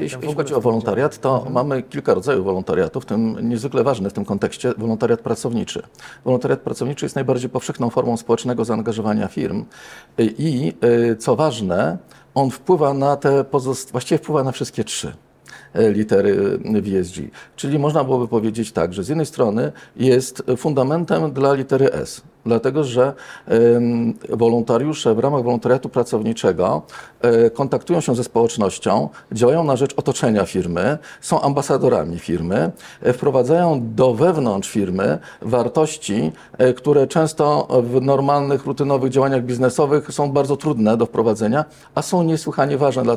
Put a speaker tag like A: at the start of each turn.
A: Jeśli, chodzi o wolontariat, to mamy kilka rodzajów wolontariatu, w tym niezwykle ważny w tym kontekście wolontariat pracowniczy. Wolontariat pracowniczy jest najbardziej powszechną formą społecznego zaangażowania firm i y, co ważne, on wpływa na te pozost... właściwie wpływa na wszystkie trzy litery VSG. Czyli można byłoby powiedzieć tak, że z jednej strony jest fundamentem dla litery S, dlatego że wolontariusze w ramach wolontariatu pracowniczego e, kontaktują się ze społecznością, działają na rzecz otoczenia firmy, są ambasadorami firmy, e, wprowadzają do wewnątrz firmy wartości, e, które często w normalnych, rutynowych działaniach biznesowych są bardzo trudne do wprowadzenia, a są niesłychanie ważne dla